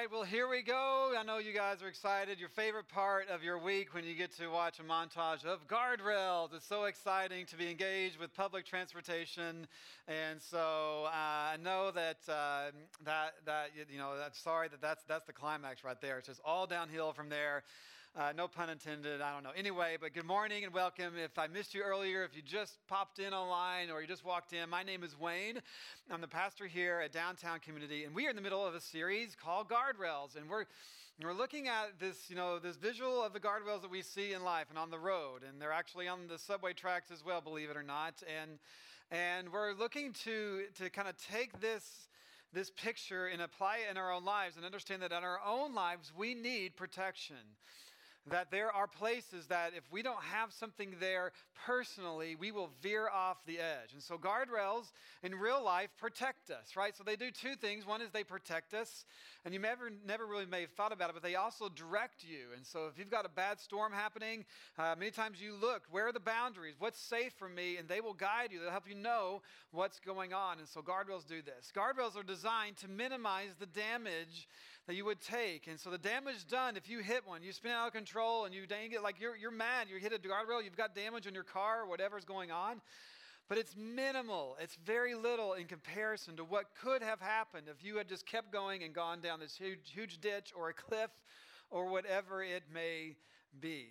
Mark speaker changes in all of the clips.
Speaker 1: right, well, here we go. I know you guys are excited. Your favorite part of your week when you get to watch a montage of guardrails. It's so exciting to be engaged with public transportation. And so uh, I know that, uh, that, that, you know, I'm sorry that that's, that's the climax right there. It's just all downhill from there. Uh, no pun intended. I don't know. Anyway, but good morning and welcome. If I missed you earlier, if you just popped in online or you just walked in, my name is Wayne. I'm the pastor here at Downtown Community, and we are in the middle of a series called Guardrails, and we're we're looking at this, you know, this visual of the guardrails that we see in life and on the road, and they're actually on the subway tracks as well, believe it or not. And and we're looking to to kind of take this this picture and apply it in our own lives and understand that in our own lives we need protection that there are places that if we don't have something there personally, we will veer off the edge. And so guardrails in real life protect us, right? So they do two things. One is they protect us, and you never, never really may have thought about it, but they also direct you. And so if you've got a bad storm happening, uh, many times you look, where are the boundaries? What's safe for me? And they will guide you. They'll help you know what's going on. And so guardrails do this. Guardrails are designed to minimize the damage that you would take. And so the damage done, if you hit one, you spin out of control and you dang it, like you're, you're mad, you hit a guardrail, you've got damage on your car, whatever's going on. But it's minimal. It's very little in comparison to what could have happened if you had just kept going and gone down this huge, huge ditch or a cliff or whatever it may be.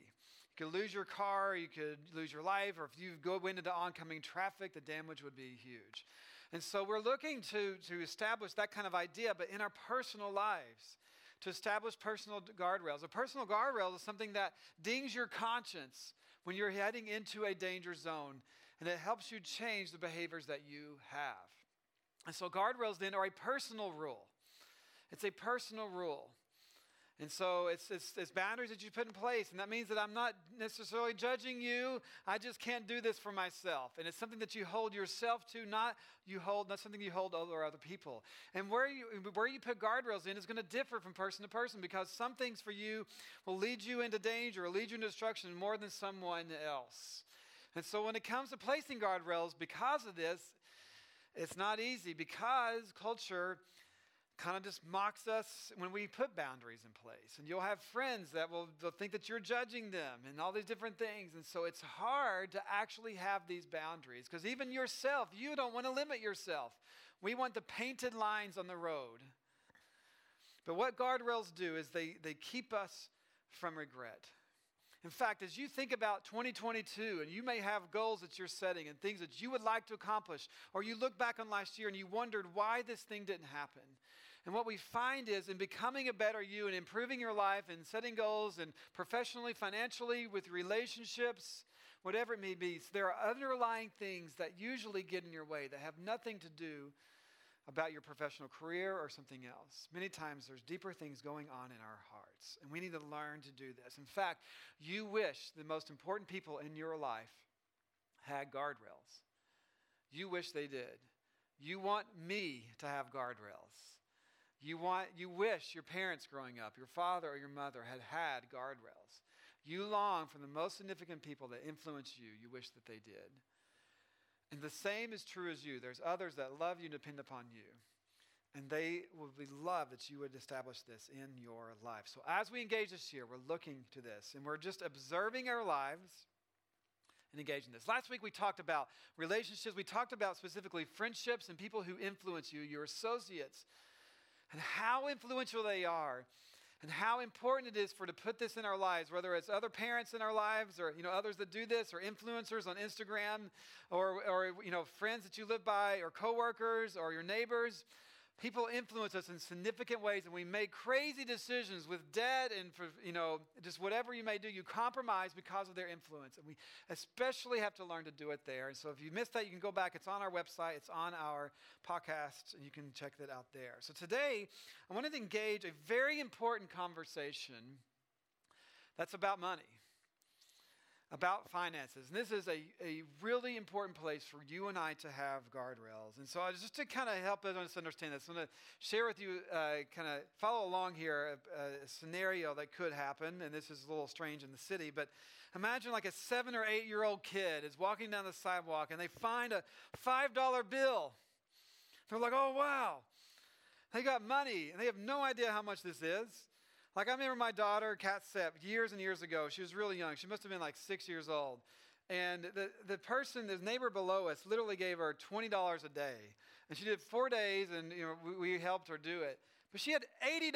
Speaker 1: You could lose your car, you could lose your life, or if you go into oncoming traffic, the damage would be huge. And so we're looking to, to establish that kind of idea, but in our personal lives, to establish personal guardrails. A personal guardrail is something that dings your conscience when you're heading into a danger zone, and it helps you change the behaviors that you have. And so, guardrails then are a personal rule. It's a personal rule. And so it's, it's, it's, boundaries that you put in place. And that means that I'm not necessarily judging you. I just can't do this for myself. And it's something that you hold yourself to, not you hold, not something you hold over other people. And where you, where you put guardrails in is going to differ from person to person because some things for you will lead you into danger or lead you into destruction more than someone else. And so when it comes to placing guardrails, because of this, it's not easy because culture kind of just mocks us when we put boundaries in place. And you'll have friends that will think that you're judging them and all these different things. And so it's hard to actually have these boundaries because even yourself, you don't want to limit yourself. We want the painted lines on the road. But what guardrails do is they, they keep us from regret. In fact, as you think about 2022 and you may have goals that you're setting and things that you would like to accomplish, or you look back on last year and you wondered why this thing didn't happen. And what we find is in becoming a better you and improving your life and setting goals and professionally, financially, with relationships, whatever it may be, there are underlying things that usually get in your way that have nothing to do about your professional career or something else. Many times there's deeper things going on in our hearts, and we need to learn to do this. In fact, you wish the most important people in your life had guardrails. You wish they did. You want me to have guardrails. You want you wish your parents growing up, your father or your mother had had guardrails. You long for the most significant people that influence you. You wish that they did. And the same is true as you. There's others that love you and depend upon you. And they will be loved that you would establish this in your life. So as we engage this year, we're looking to this and we're just observing our lives and engaging this. Last week we talked about relationships. We talked about specifically friendships and people who influence you, your associates, and how influential they are and how important it is for to put this in our lives, whether it's other parents in our lives or you know others that do this, or influencers on Instagram, or or you know friends that you live by, or coworkers, or your neighbors. People influence us in significant ways, and we make crazy decisions with debt and for you know just whatever you may do. You compromise because of their influence, and we especially have to learn to do it there. And so, if you missed that, you can go back. It's on our website. It's on our podcast, and you can check that out there. So today, I wanted to engage a very important conversation that's about money about finances. And this is a, a really important place for you and I to have guardrails. And so, just to kind of help us understand this, I'm going to share with you, uh, kind of follow along here, a, a, scenario that could happen. And this is a little strange in the city, but imagine like a seven or eight year old kid is walking down the sidewalk and they find a $5 bill. They're like, oh, wow. They got money, and they have no idea how much this is. Like, I remember my daughter, Kat Sepp, years and years ago. She was really young. She must have been like six years old. And the, the person, the neighbor below us, literally gave her $20 a day. And she did four days, and you know, we, we helped her do it. But she had $80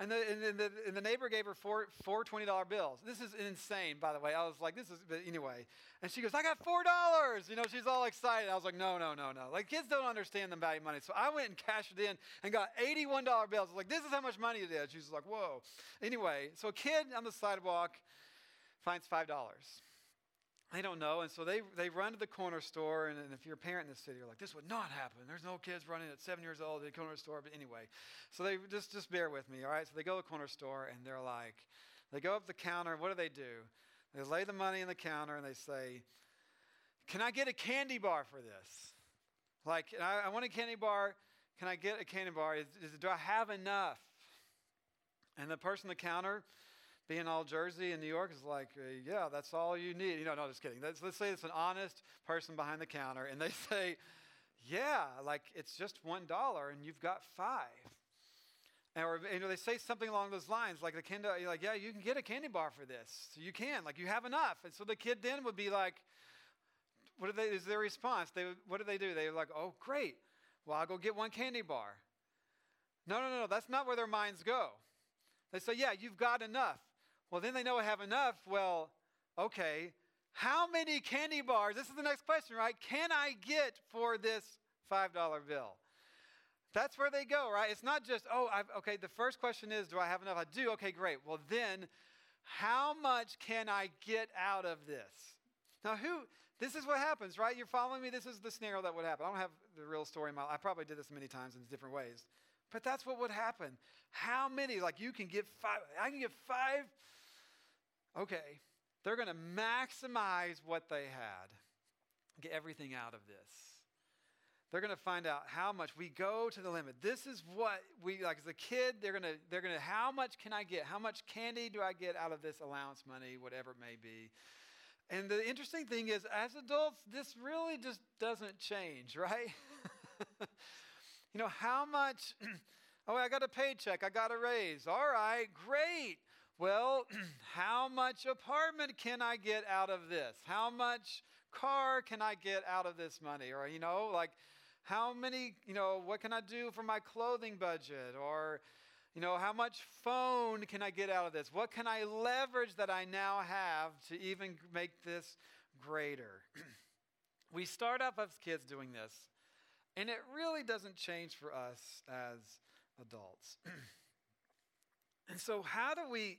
Speaker 1: and the, and the, and the neighbor gave her four, four $20 bills. This is insane, by the way. I was like, this is, but anyway. And she goes, I got $4. You know, she's all excited. I was like, no, no, no, no. Like, kids don't understand the value of money. So I went and cashed it in and got $81 bills. I was like, this is how much money it is. She's like, whoa. Anyway, so a kid on the sidewalk finds $5. They don't know, and so they, they run to the corner store. And, and, if you're a parent in the city, you're like, this would not happen. There's no kids running at seven years old to the corner store. But anyway, so they just just bear with me, all right? So they go to the corner store, and they're like, they go up the counter. What do they do? They lay the money in the counter, and they say, "Can I get a candy bar for this? Like, I, I want a candy bar. Can I get a candy bar? Is, is, do I have enough?" And the person at the counter being all Jersey and New York is like, uh, yeah, that's all you need. You know, no, just kidding. Let's, let's say it's an honest person behind the counter, and they say, yeah, like it's just one dollar, and you've got five. And Or you know, they say something along those lines, like the kid, you're like, yeah, you can get a candy bar for this. So you can, like you have enough. And so the kid then would be like, what they? Is their response? They, what do they do? They're like, oh, great. Well, I'll go get one candy bar. No, No, no, no, that's not where their minds go. They say, yeah, you've got enough. Well, then they know I have enough. Well, okay, how many candy bars? This is the next question, right? Can I get for this $5 bill? That's where they go, right? It's not just, oh, I've, okay, the first question is, do I have enough? I do. Okay, great. Well, then, how much can I get out of this? Now, who, this is what happens, right? You're following me? This is the scenario that would happen. I don't have the real story in my I probably did this many times in different ways. But that's what would happen. How many? Like you can get five, I can get five okay, they're going to maximize what they had, get everything out of this. They're going to find out how much we go to the limit. This is what we like as a kid. They're going to they're going to how much can I get? How much candy do I get out of this allowance money, whatever it may be? And the interesting thing is, as adults, this really just doesn't change, right? You know, how much? oh, I got a paycheck. I got a raise. All right, great. Well, how much apartment can I get out of this? How much car can I get out of this money? Or, you know, like, how many, you know, what can I do for my clothing budget? Or, you know, how much phone can I get out of this? What can I leverage that I now have to even make this greater? we start off as kids doing this, and it really doesn't change for us as adults. And so, how do we,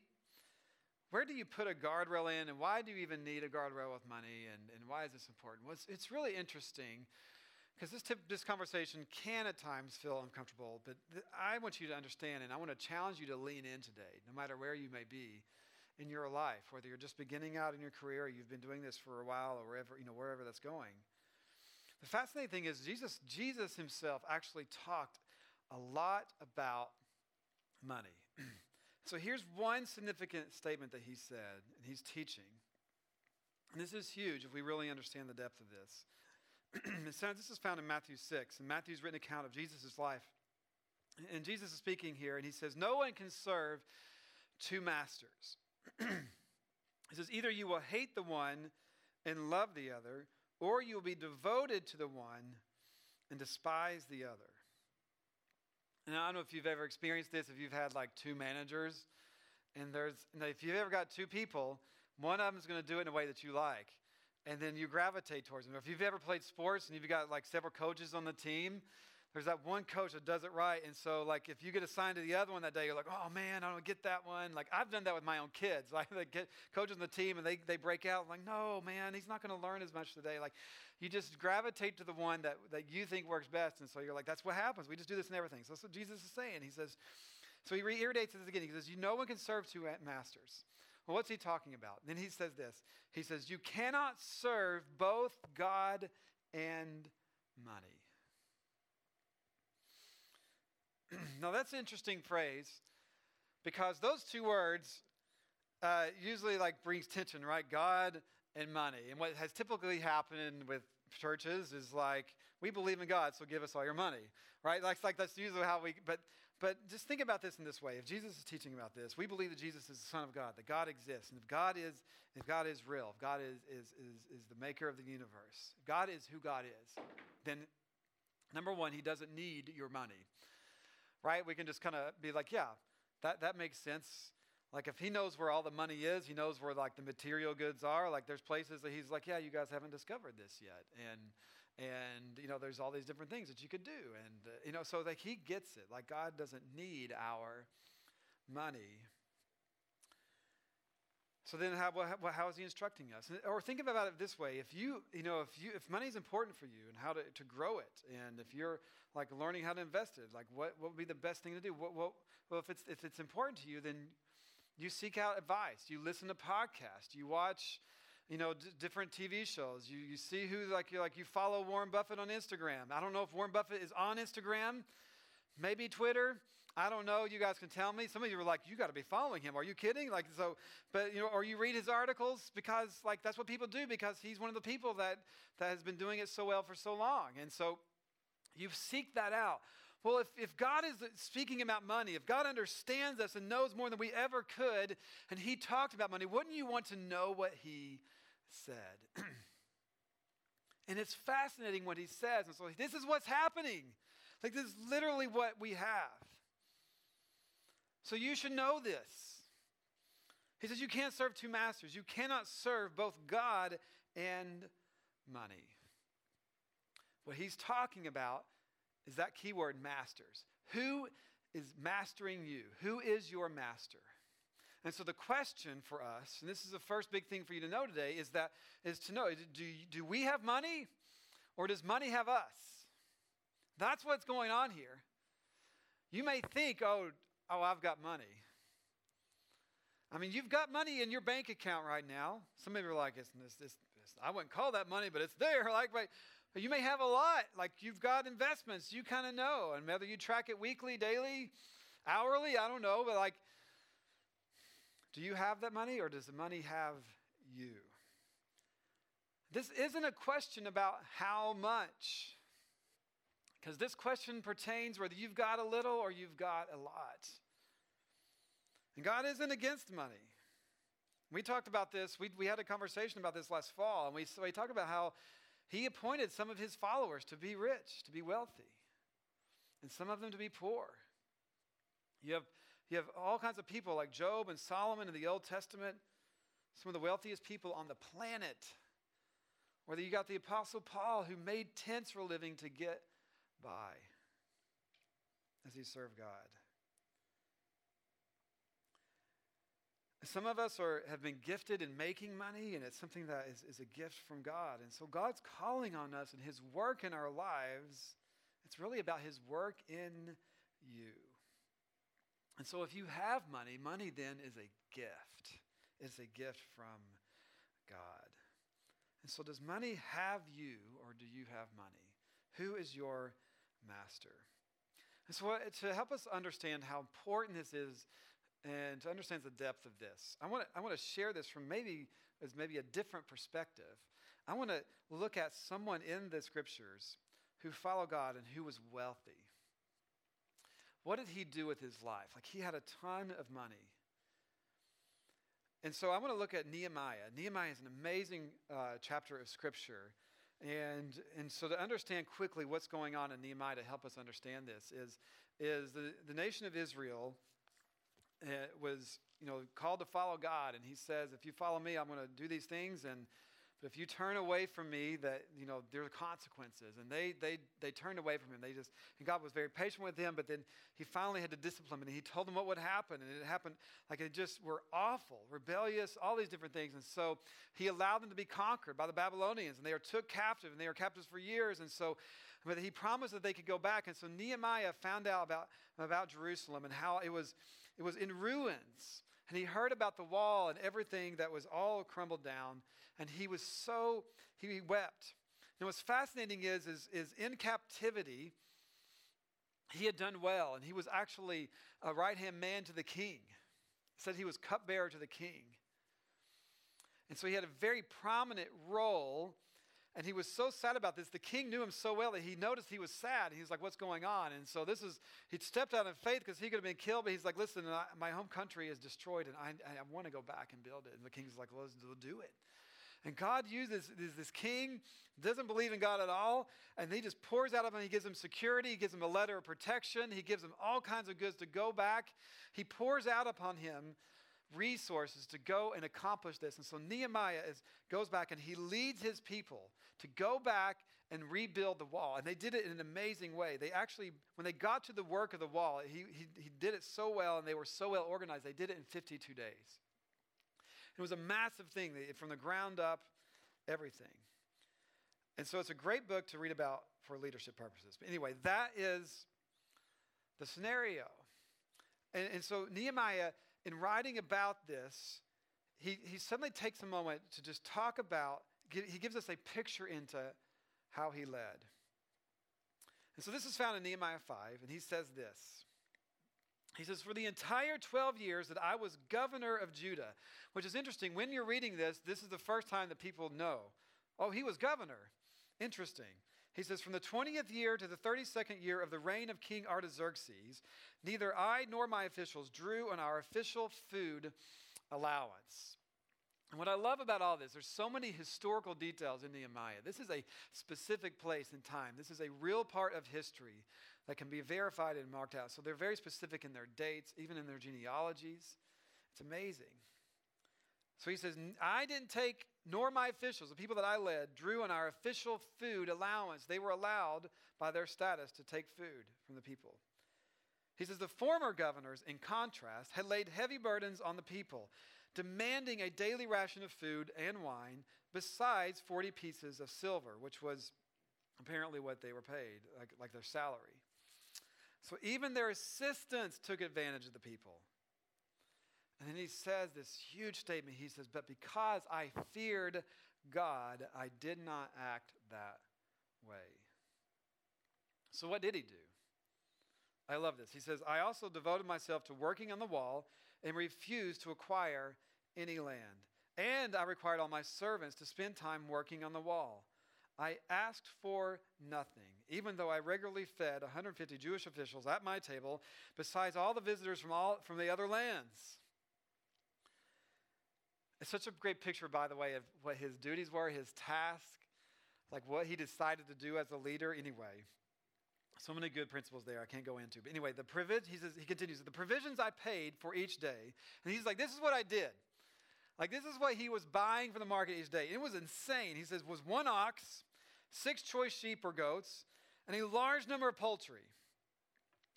Speaker 1: where do you put a guardrail in, and why do you even need a guardrail with money, and, and why is this important? Well, it's, it's really interesting because this, this conversation can at times feel uncomfortable, but th- I want you to understand, and I want to challenge you to lean in today, no matter where you may be in your life, whether you're just beginning out in your career or you've been doing this for a while or wherever, you know, wherever that's going. The fascinating thing is Jesus, Jesus himself actually talked a lot about money. So here's one significant statement that he said, and he's teaching. And this is huge if we really understand the depth of this. this is found in Matthew 6, and Matthew's written account of Jesus' life. And Jesus is speaking here, and he says, No one can serve two masters. he says, Either you will hate the one and love the other, or you will be devoted to the one and despise the other. And I don't know if you've ever experienced this, if you've had like two managers, and there's, if you've ever got two people, one of them is going to do it in a way that you like, and then you gravitate towards them. If you've ever played sports and you've got like several coaches on the team, there's that one coach that does it right. And so, like, if you get assigned to the other one that day, you're like, oh man, I don't get that one. Like, I've done that with my own kids. Like, they get coaches on the team and they, they break out. I'm like, no, man, he's not going to learn as much today. Like, you just gravitate to the one that, that you think works best. And so you're like, that's what happens. We just do this in everything. So that's what Jesus is saying. He says, so he reiterates this again. He says, you no one can serve two masters. Well, what's he talking about? Then he says this. He says, you cannot serve both God and money. now, that's an interesting phrase because those two words uh, usually like brings tension, right? God and money. And what has typically happened with churches is like we believe in God, so give us all your money, right? Like, like that's usually how we, but, but just think about this in this way. If Jesus is teaching about this, we believe that Jesus is the Son of God, that God exists. And if God is, if God is real, if God is, is, is, is the maker of the universe, if God is who God is, then number one, he doesn't need your money, right? We can just kind of be like, yeah, that, that makes sense. Like if he knows where all the money is, he knows where like the material goods are. Like there's places that he's like, yeah, you guys haven't discovered this yet, and and you know there's all these different things that you could do, and uh, you know so like he gets it. Like God doesn't need our money. So then, how, how, how is he instructing us? Or think about it this way: if you, you know, if you, if money is important for you and how to, to grow it, and if you're like learning how to invest it, like what, what would be the best thing to do? What, what, well, if it's if it's important to you, then you seek out advice. You listen to podcasts. You watch, you know, d- different TV shows. You you see who like you like you follow Warren Buffett on Instagram. I don't know if Warren Buffett is on Instagram, maybe Twitter. I don't know. You guys can tell me. Some of you were like, you got to be following him. Are you kidding? Like, so, but, you know, or you read his articles because, like, that's what people do because he's one of the people that, that has been doing it so well for so long. And so you seek that out. Well, if, if God is speaking about money, if God understands us and knows more than we ever could, and he talked about money, wouldn't you want to know what he said? and it's fascinating what he says. And so this is what's happening. Like, this is literally what we have. So you should know this. He says you can't serve two masters. You cannot serve both God and money. What he's talking about is that keyword masters. Who is mastering you? Who is your master? And so the question for us, and this is the first big thing for you to know today, is that is to know do, do we have money or does money have us? That's what's going on here. You may think, oh, oh, I've got money. I mean, you've got money in your bank account right now. Some of you are like, it's, it's, it's, I wouldn't call that money, but it's there. Like, but you may have a lot. Like, you've got investments. You kind of know. And whether you track it weekly, daily, hourly, I don't know. But, like, do you have that money or does the money have you? This isn't a question about how much. Because this question pertains whether you've got a little or you've got a lot. And God isn't against money. We talked about this, we, we had a conversation about this last fall, and we, we talked about how He appointed some of His followers to be rich, to be wealthy, and some of them to be poor. You have, you have all kinds of people like Job and Solomon in the Old Testament, some of the wealthiest people on the planet. Whether you got the Apostle Paul who made tents for living to get by as he served God. Some of us are, have been gifted in making money, and it's something that is, is a gift from God. And so God's calling on us and His work in our lives. It's really about His work in you. And so if you have money, money then is a gift. It's a gift from God. And so does money have you, or do you have money? Who is your master. And so, to help us understand how important this is and to understand the depth of this, I want to, I want to share this from maybe as maybe a different perspective. I want to look at someone in the scriptures who followed God and who was wealthy. What did he do with his life? Like he had a ton of money. And so I want to look at Nehemiah. Nehemiah is an amazing uh, chapter of scripture and, and so to understand quickly what's going on in Nehemiah to help us understand this is, is the, the nation of Israel uh, was you know, called to follow God. And he says, if you follow me, I'm going to do these things. And but if you turn away from me, that you know there are consequences. And they they they turned away from him. They just and God was very patient with them, but then he finally had to discipline them. And he told them what would happen. And it happened like it just were awful, rebellious, all these different things. And so he allowed them to be conquered by the Babylonians, and they were took captive, and they were captives for years. And so but he promised that they could go back. And so Nehemiah found out about, about Jerusalem and how it was, it was in ruins. And he heard about the wall and everything that was all crumbled down. And he was so, he wept. And what's fascinating is, is, is in captivity, he had done well. And he was actually a right hand man to the king. He said he was cupbearer to the king. And so he had a very prominent role And he was so sad about this. The king knew him so well that he noticed he was sad. He was like, What's going on? And so this is, he stepped out in faith because he could have been killed, but he's like, Listen, my home country is destroyed and I, I want to go back and build it. And the king's like, Well, we'll do it. And God uses this king, doesn't believe in God at all, and he just pours out of him. He gives him security, he gives him a letter of protection, he gives him all kinds of goods to go back. He pours out upon him resources to go and accomplish this. And so Nehemiah is, goes back and he leads his people to go back and rebuild the wall. And they did it in an amazing way. They actually, when they got to the work of the wall, he, he, he did it so well and they were so well organized, they did it in 52 days. It was a massive thing from the ground up, everything. And so it's a great book to read about for leadership purposes. But anyway, that is the scenario. And, and so Nehemiah, in writing about this, he, he suddenly takes a moment to just talk about, he gives us a picture into how he led. And so this is found in Nehemiah 5, and he says this. He says, For the entire 12 years that I was governor of Judah, which is interesting. When you're reading this, this is the first time that people know, oh, he was governor. Interesting. He says, From the 20th year to the 32nd year of the reign of King Artaxerxes, neither I nor my officials drew on our official food allowance. And what I love about all this, there's so many historical details in Nehemiah. This is a specific place in time. This is a real part of history that can be verified and marked out. So they're very specific in their dates, even in their genealogies. It's amazing. So he says, I didn't take, nor my officials, the people that I led, drew on our official food allowance. They were allowed by their status to take food from the people. He says, the former governors, in contrast, had laid heavy burdens on the people, demanding a daily ration of food and wine, besides 40 pieces of silver, which was apparently what they were paid, like, like their salary. So even their assistants took advantage of the people. And then he says this huge statement. He says, But because I feared God, I did not act that way. So what did he do? I love this. He says, I also devoted myself to working on the wall and refused to acquire any land. And I required all my servants to spend time working on the wall. I asked for nothing, even though I regularly fed 150 Jewish officials at my table, besides all the visitors from, all, from the other lands. It's such a great picture, by the way, of what his duties were, his task, like what he decided to do as a leader. Anyway, so many good principles there I can't go into. But anyway, the privilege, he says, he continues, the provisions I paid for each day. And he's like, this is what I did. Like, this is what he was buying from the market each day. It was insane. He says, was one ox, six choice sheep or goats, and a large number of poultry.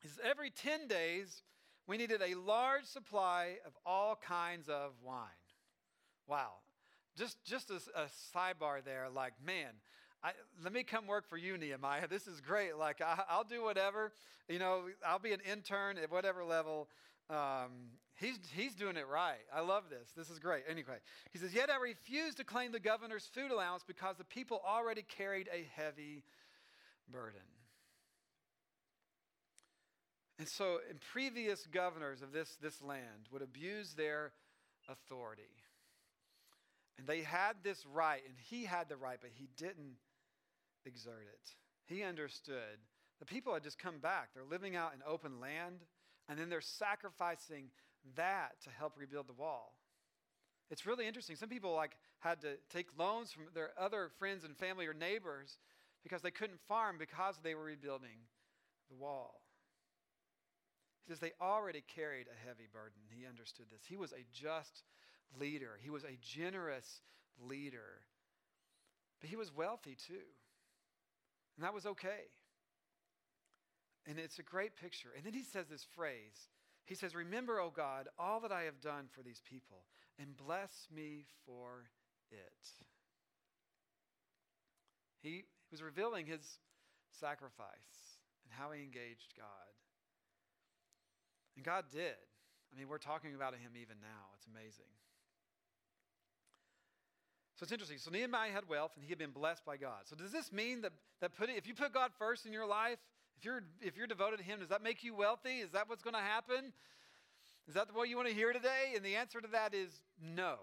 Speaker 1: Says, every 10 days, we needed a large supply of all kinds of wine. Wow. Just, just a, a sidebar there, like, man, I, let me come work for you, Nehemiah. This is great. Like, I, will do whatever. You know, I'll be an intern at whatever level. Um, he's, he's doing it right. I love this. This is great. Anyway, he says, Yet I refused to claim the governor's food allowance because the people already carried a heavy burden. And so, in previous governors of this, this land would abuse their authority. And they had this right, and he had the right, but he didn't exert it. He understood. The people had just come back. They're living out in open land, and then they're sacrificing that to help rebuild the wall. It's really interesting. Some people like had to take loans from their other friends and family or neighbors because they couldn't farm because they were rebuilding the wall. He says they already carried a heavy burden. He understood this. He was a just leader, he was a generous leader. But he was wealthy too. And that was okay. And it's a great picture. And then he says this phrase He says, Remember, O God, all that I have done for these people, and bless me for it. He was revealing his sacrifice and how he engaged God. And God did. I mean, we're talking about him even now. It's amazing. So it's interesting. So Nehemiah had wealth and he had been blessed by God. So does this mean that, that put if you put God first in your life, if you're, if you're devoted to him, does that make you wealthy? Is that what's going to happen? Is that what you want to hear today? And the answer to that is no.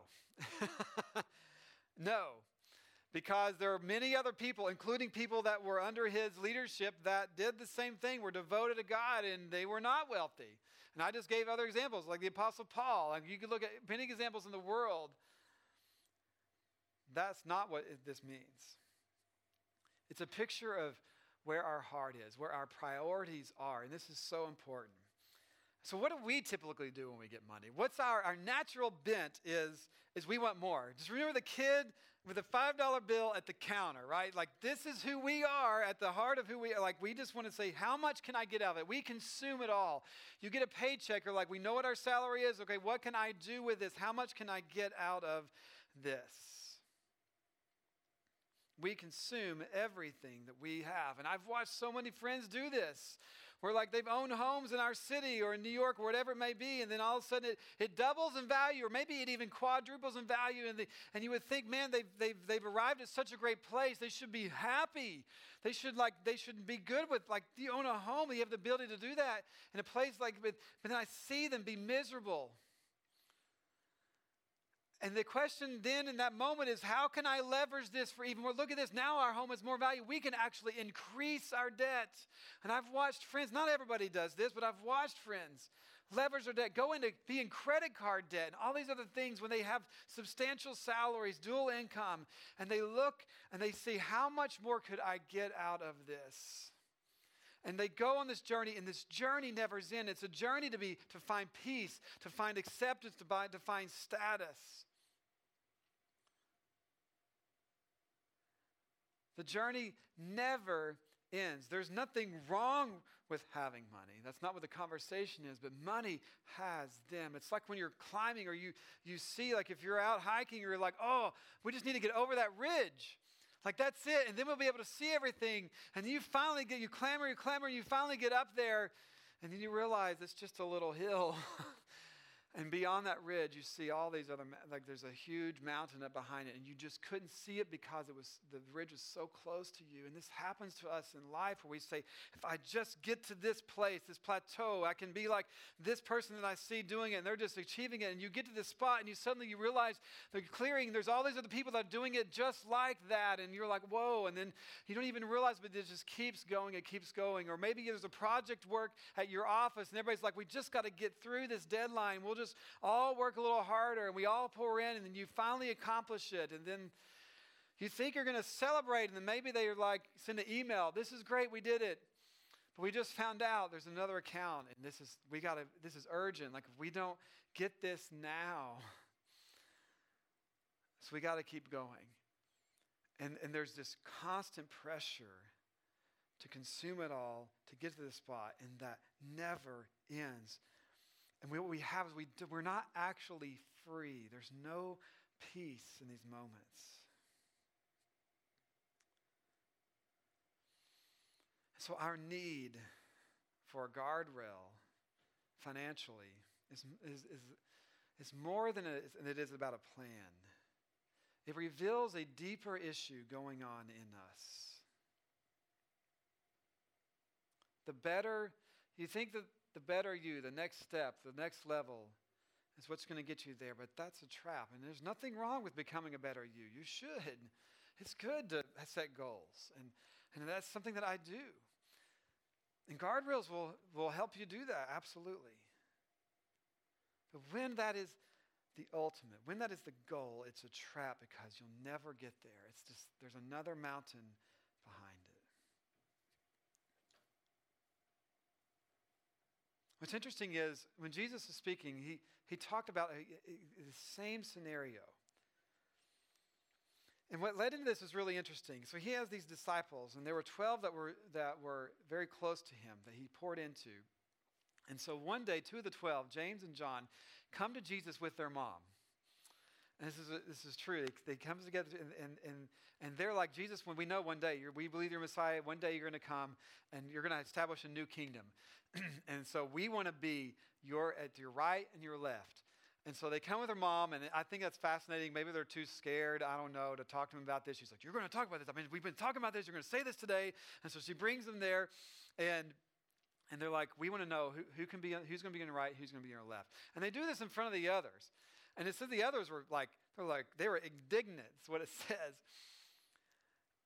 Speaker 1: no. Because there are many other people, including people that were under his leadership, that did the same thing, were devoted to God, and they were not wealthy. And I just gave other examples, like the Apostle Paul. Like you could look at many examples in the world. That's not what this means. It's a picture of where our heart is, where our priorities are, and this is so important. So, what do we typically do when we get money? What's our, our natural bent is, is we want more. Just remember the kid with a $5 bill at the counter, right? Like, this is who we are at the heart of who we are. Like, we just want to say, how much can I get out of it? We consume it all. You get a paycheck, or like, we know what our salary is. Okay, what can I do with this? How much can I get out of this? We consume everything that we have. And I've watched so many friends do this where like they've owned homes in our city or in New York or whatever it may be, and then all of a sudden it, it doubles in value, or maybe it even quadruples in value, and, the, and you would think, man, they've, they've, they've arrived at such a great place. They should be happy. They should like they should be good with like you own a home, you have the ability to do that in a place like but, but then I see them be miserable. And the question then in that moment is how can I leverage this for even more? Look at this. Now our home has more value. We can actually increase our debt. And I've watched friends, not everybody does this, but I've watched friends leverage their debt, go into be in credit card debt and all these other things when they have substantial salaries, dual income, and they look and they see how much more could I get out of this? and they go on this journey and this journey never ends it's a journey to be to find peace to find acceptance to, buy, to find status The journey never ends. There's nothing wrong with having money. That's not what the conversation is, but money has them. It's like when you're climbing or you, you see, like if you're out hiking, you're like, oh, we just need to get over that ridge. Like that's it. And then we'll be able to see everything. And you finally get, you clamber, you clamber, and you finally get up there. And then you realize it's just a little hill. And beyond that ridge, you see all these other, like there's a huge mountain up behind it, and you just couldn't see it because it was the ridge was so close to you. And this happens to us in life where we say, if I just get to this place, this plateau, I can be like this person that I see doing it, and they're just achieving it. And you get to this spot, and you suddenly you realize the clearing. There's all these other people that are doing it just like that, and you're like, whoa! And then you don't even realize, but it just keeps going. It keeps going. Or maybe there's a project work at your office, and everybody's like, we just got to get through this deadline. We'll just just all work a little harder and we all pour in and then you finally accomplish it. And then you think you're going to celebrate, and then maybe they're like, send an email, this is great, we did it. But we just found out there's another account, and this is we gotta this is urgent. Like if we don't get this now, so we gotta keep going. And and there's this constant pressure to consume it all, to get to the spot, and that never ends. And what we have is we, we're not actually free. There's no peace in these moments. So, our need for a guardrail financially is, is, is, is more than it is about a plan. It reveals a deeper issue going on in us. The better, you think that the better you, the next step, the next level is what's going to get you there. But that's a trap. And there's nothing wrong with becoming a better you. You should. It's good to set goals. And, and that's something that I do. And guardrails will, will help you do that, absolutely. But when that is the ultimate, when that is the goal, it's a trap because you'll never get there. It's just, there's another mountain behind it. What's interesting is when Jesus is speaking, he, he talked about a, a, the same scenario. And what led into this is really interesting. So he has these disciples, and there were 12 that were, that were very close to him that he poured into. And so one day, two of the 12, James and John, come to Jesus with their mom. And this is, this is true. They, they come together and, and, and, and they're like, Jesus, when we know one day, we believe you're Messiah, one day you're going to come and you're going to establish a new kingdom. and so we want to be your, at your right and your left. And so they come with their mom, and I think that's fascinating. Maybe they're too scared, I don't know, to talk to him about this. She's like, You're going to talk about this. I mean, we've been talking about this. You're going to say this today. And so she brings them there, and and they're like, We want to know who, who can be, who's going to be on the right, who's going to be on the left. And they do this in front of the others. And it said the others were like, they're like, they were indignant, what it says.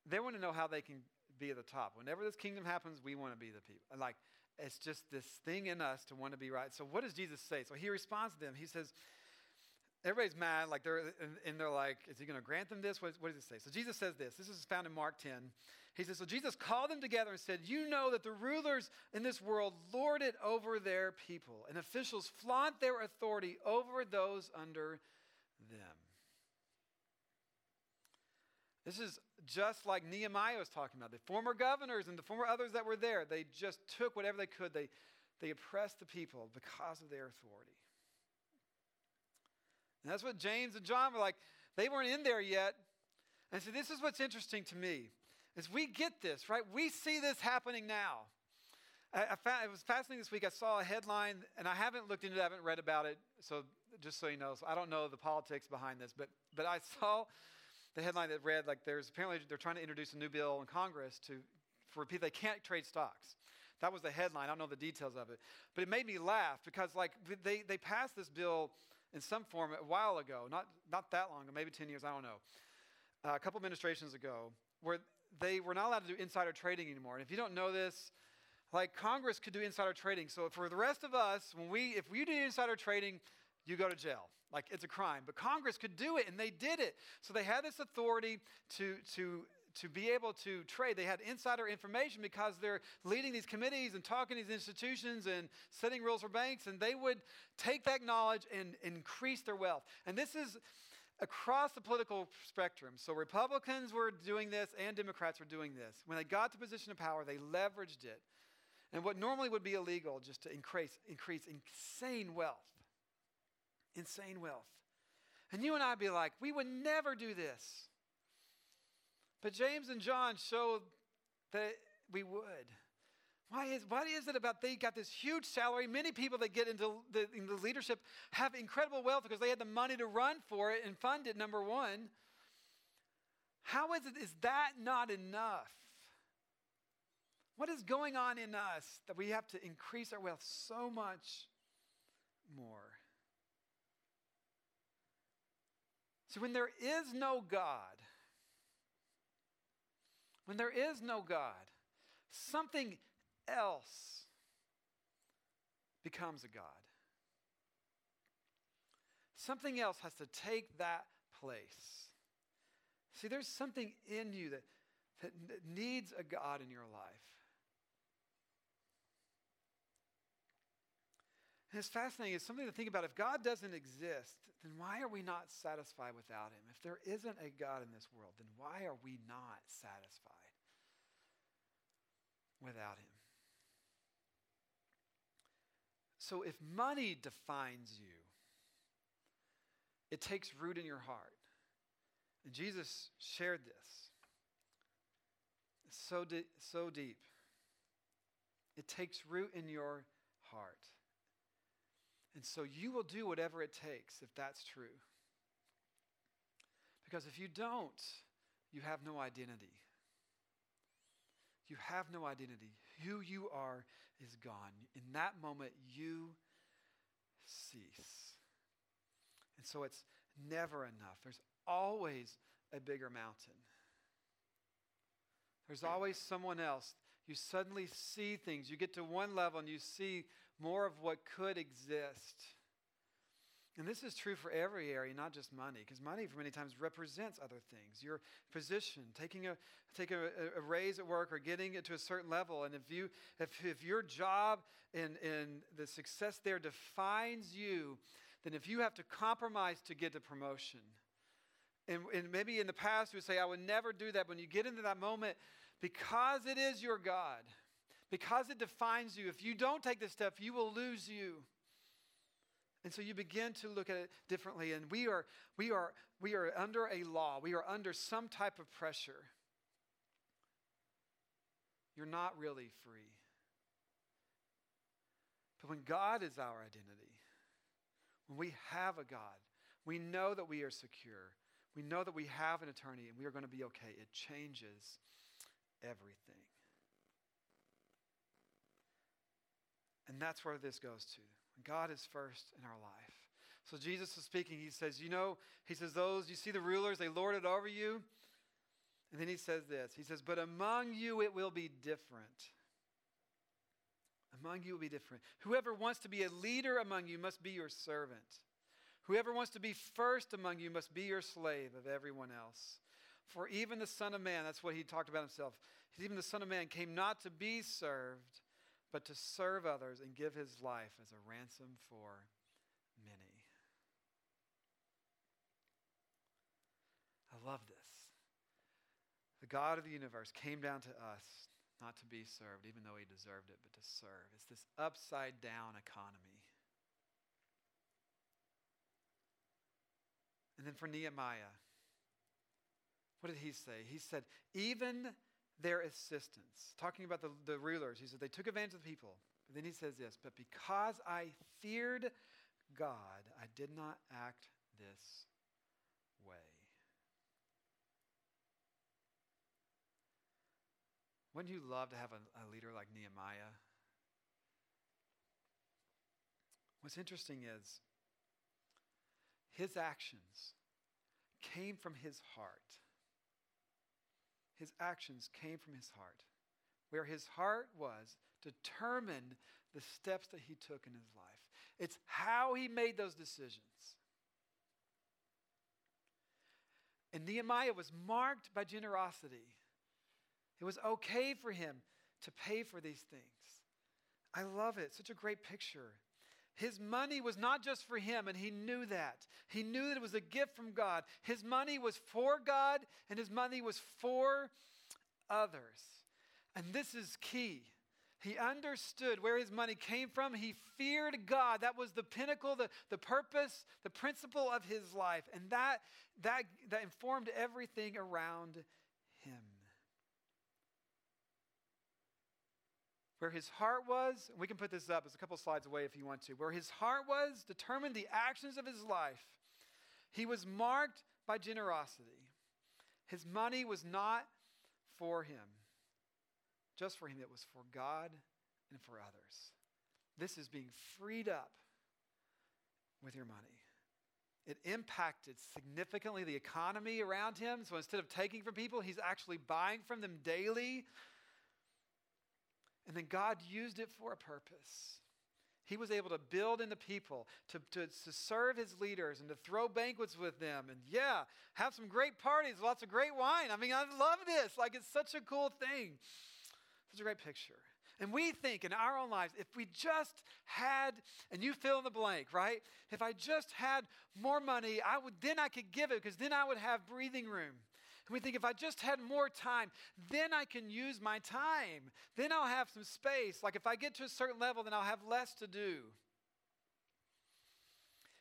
Speaker 1: they want to know how they can be at the top. Whenever this kingdom happens, we want to be the people. Like, it's just this thing in us to want to be right. So, what does Jesus say? So, he responds to them. He says, Everybody's mad, like they're, and, they're like, is he going to grant them this? What, what does it say? So Jesus says this. This is found in Mark 10. He says, So Jesus called them together and said, You know that the rulers in this world lord it over their people, and officials flaunt their authority over those under them. This is just like Nehemiah was talking about. The former governors and the former others that were there, they just took whatever they could. They, they oppressed the people because of their authority. And that's what James and John were like. They weren't in there yet. And so this is what's interesting to me. Is we get this, right? We see this happening now. I, I found, it was fascinating this week. I saw a headline, and I haven't looked into it, I haven't read about it. So just so you know, so I don't know the politics behind this, but but I saw the headline that read like there's apparently they're trying to introduce a new bill in Congress to for people they can't trade stocks. That was the headline. I don't know the details of it, but it made me laugh because like they they passed this bill in some form a while ago, not, not that long ago, maybe 10 years, I don't know, uh, a couple administrations ago, where they were not allowed to do insider trading anymore. And if you don't know this, like Congress could do insider trading. So for the rest of us, when we, if we do insider trading, you go to jail. Like it's a crime. But Congress could do it, and they did it. So they had this authority to, to to be able to trade. They had insider information because they're leading these committees and talking to these institutions and setting rules for banks, and they would take that knowledge and increase their wealth. And this is across the political spectrum. So Republicans were doing this and Democrats were doing this. When they got to position of power, they leveraged it. And what normally would be illegal just to increase, increase insane wealth. Insane wealth. And you and I'd be like, we would never do this. But James and John show that we would. Why is, why is it about they got this huge salary? Many people that get into the, leadership have incredible wealth because they had the money to run for it and fund it, number one. How is it, is that not enough? What is going on in us that we have to increase our wealth so much more? So, when there is no God, when there is no God, something else becomes a God. Something else has to take that place. See, there's something in you that, that needs a God in your life. And it's fascinating. It's something to think about. If God doesn't exist, then why are we not satisfied without Him? If there isn't a God in this world, then why are we not satisfied? Without Him. So if money defines you, it takes root in your heart. And Jesus shared this. So, so deep. It takes root in your heart. And so you will do whatever it takes if that's true. Because if you don't, you have no identity you have no identity. Who you are is gone. In that moment, you cease. And so it's never enough. There's always a bigger mountain. There's always someone else. You suddenly see things. You get to one level and you see more of what could exist. And this is true for every area, not just money, because money for many times represents other things. Your position, taking a taking a, a, raise at work or getting it to a certain level. And if you if, if your job and, and the success there defines you, then if you have to compromise to get a promotion, and, and maybe in the past you would say, I would never do that. When you get into that moment, because it is your God, because it defines you, if you don't take this step, you will lose you. And so you begin to look at it differently. And we are, we are, we are under a law, we are under some type of pressure. You're not really free. But when God is our identity, when we have a God, we know that we are secure. We know that we have an attorney and we are going to be okay. It changes everything. And that's where this goes to. God is first in our life. So Jesus is speaking. He says, You know, he says, Those, you see the rulers, they lord it over you. And then he says this He says, But among you it will be different. Among you will be different. Whoever wants to be a leader among you must be your servant. Whoever wants to be first among you must be your slave of everyone else. For even the Son of Man, that's what he talked about himself, even the Son of Man came not to be served, but to serve others and give his life as a ransom for many. I love this. The God of the universe came down to us not to be served, even though he deserved it, but to serve. It's this upside down economy. And then for Nehemiah, what did he say? He said, even their assistants. talking about the, the rulers, he said, they took advantage of the people. But then he says this, but because I feared God, I did not act this way. Wouldn't you love to have a, a leader like Nehemiah? What's interesting is his actions came from his heart. His actions came from his heart. Where his heart was determined the steps that he took in his life. It's how he made those decisions. And Nehemiah was marked by generosity. It was okay for him to pay for these things. I love it. Such a great picture. His money was not just for him, and he knew that. He knew that it was a gift from God. His money was for God, and his money was for others. And this is key. He understood where his money came from. He feared God. That was the pinnacle, the, the purpose, the principle of his life. And that, that, that informed everything around him. Where his heart was, we can put this up, it's a couple slides away if you want to. Where his heart was determined the actions of his life. He was marked by generosity. His money was not for him, just for him, it was for God and for others. This is being freed up with your money. It impacted significantly the economy around him. So instead of taking from people, he's actually buying from them daily and then God used it for a purpose. He was able to build in the people, to, to, to serve his leaders, and to throw banquets with them. And yeah, have some great parties, lots of great wine. I mean, I love this. Like, it's such a cool thing. Such a great picture. And we think in our own lives, if we just had, and you fill in the blank, right? If I just had more money, I would then I could give it because then I would have breathing room. And we think if I just had more time, then I can use my time. Then I'll have some space. Like if I get to a certain level, then I'll have less to do.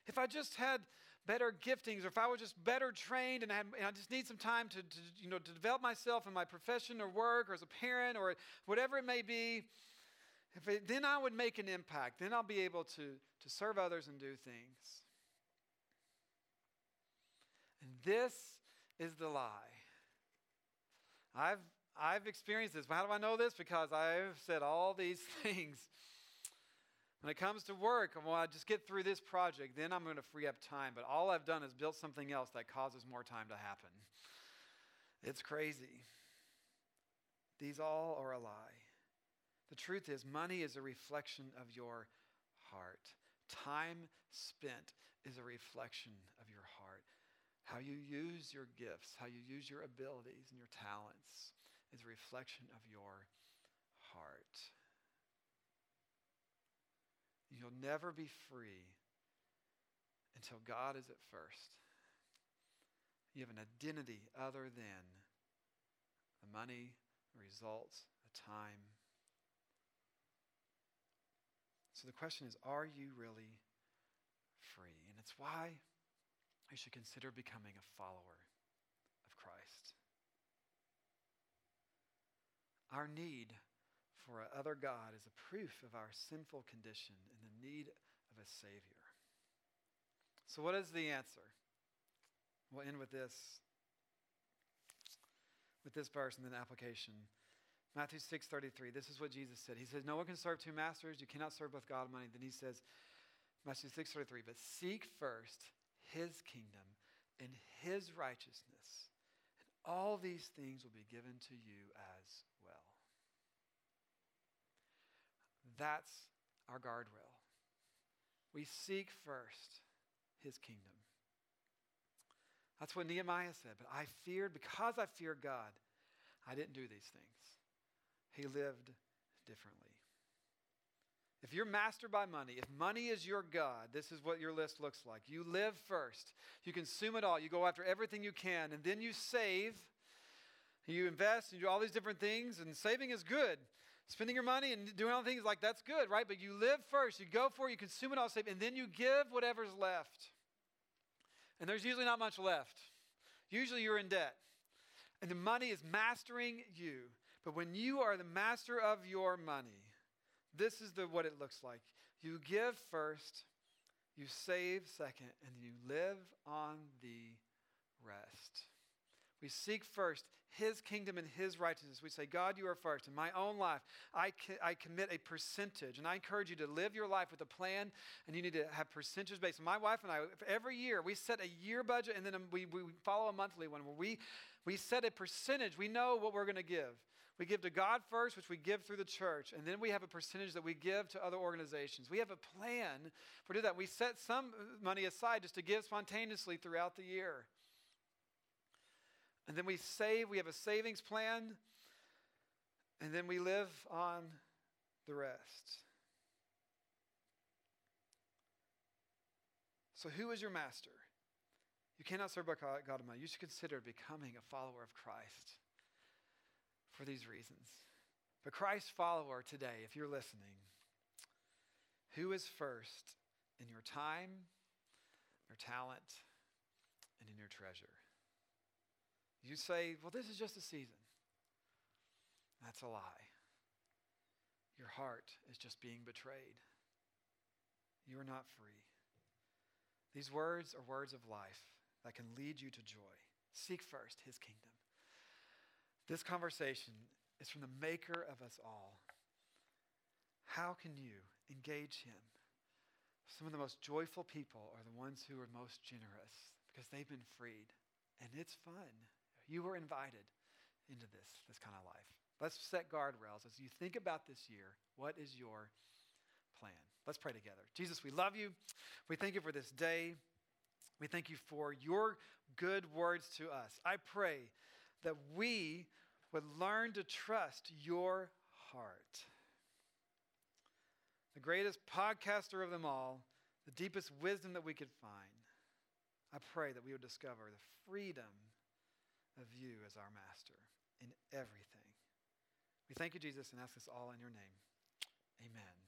Speaker 1: If I just had better giftings or if I was just better trained and I, had, and I just need some time to, to, you know, to develop myself in my profession or work or as a parent or whatever it may be, it, then I would make an impact. Then I'll be able to, to serve others and do things. And this is the lie. I've, I've experienced this. How do I know this? Because I've said all these things. When it comes to work, well, I just get through this project, then I'm going to free up time. But all I've done is built something else that causes more time to happen. It's crazy. These all are a lie. The truth is, money is a reflection of your heart. Time spent is a reflection. How you use your gifts, how you use your abilities and your talents is a reflection of your heart. You'll never be free until God is at first. You have an identity other than the money, the results, the time. So the question is are you really free? And it's why we should consider becoming a follower of Christ. Our need for other God is a proof of our sinful condition and the need of a Savior. So, what is the answer? We'll end with this, with this verse and then application. Matthew 6:33. This is what Jesus said. He says, "No one can serve two masters. You cannot serve both God and money." Then he says, Matthew 6:33, "But seek first his kingdom and his righteousness, and all these things will be given to you as well. That's our guardrail. We seek first his kingdom. That's what Nehemiah said. But I feared, because I feared God, I didn't do these things. He lived differently. If you're mastered by money, if money is your God, this is what your list looks like. You live first, you consume it all, you go after everything you can, and then you save, you invest, and you do all these different things, and saving is good. Spending your money and doing all things like that's good, right? But you live first, you go for it, you consume it all, save, and then you give whatever's left. And there's usually not much left. Usually you're in debt. And the money is mastering you. But when you are the master of your money, this is the, what it looks like. You give first, you save second, and you live on the rest. We seek first His kingdom and His righteousness. We say, God, you are first. In my own life, I, I commit a percentage. And I encourage you to live your life with a plan, and you need to have percentages based. My wife and I, every year, we set a year budget, and then um, we, we follow a monthly one where we, we set a percentage. We know what we're going to give. We give to God first, which we give through the church, and then we have a percentage that we give to other organizations. We have a plan for do that. We set some money aside just to give spontaneously throughout the year. And then we save, we have a savings plan, and then we live on the rest. So, who is your master? You cannot serve by God and money. You should consider becoming a follower of Christ for these reasons. But Christ follower today, if you're listening, who is first in your time, your talent, and in your treasure? You say, well, this is just a season. That's a lie. Your heart is just being betrayed. You are not free. These words are words of life that can lead you to joy. Seek first his kingdom. This conversation is from the maker of us all. How can you engage him? Some of the most joyful people are the ones who are most generous because they've been freed. And it's fun. You were invited into this, this kind of life. Let's set guardrails. As you think about this year, what is your plan? Let's pray together. Jesus, we love you. We thank you for this day. We thank you for your good words to us. I pray that we would learn to trust your heart. The greatest podcaster of them all, the deepest wisdom that we could find. I pray that we would discover the freedom of you as our master in everything. We thank you, Jesus, and ask this all in your name. Amen.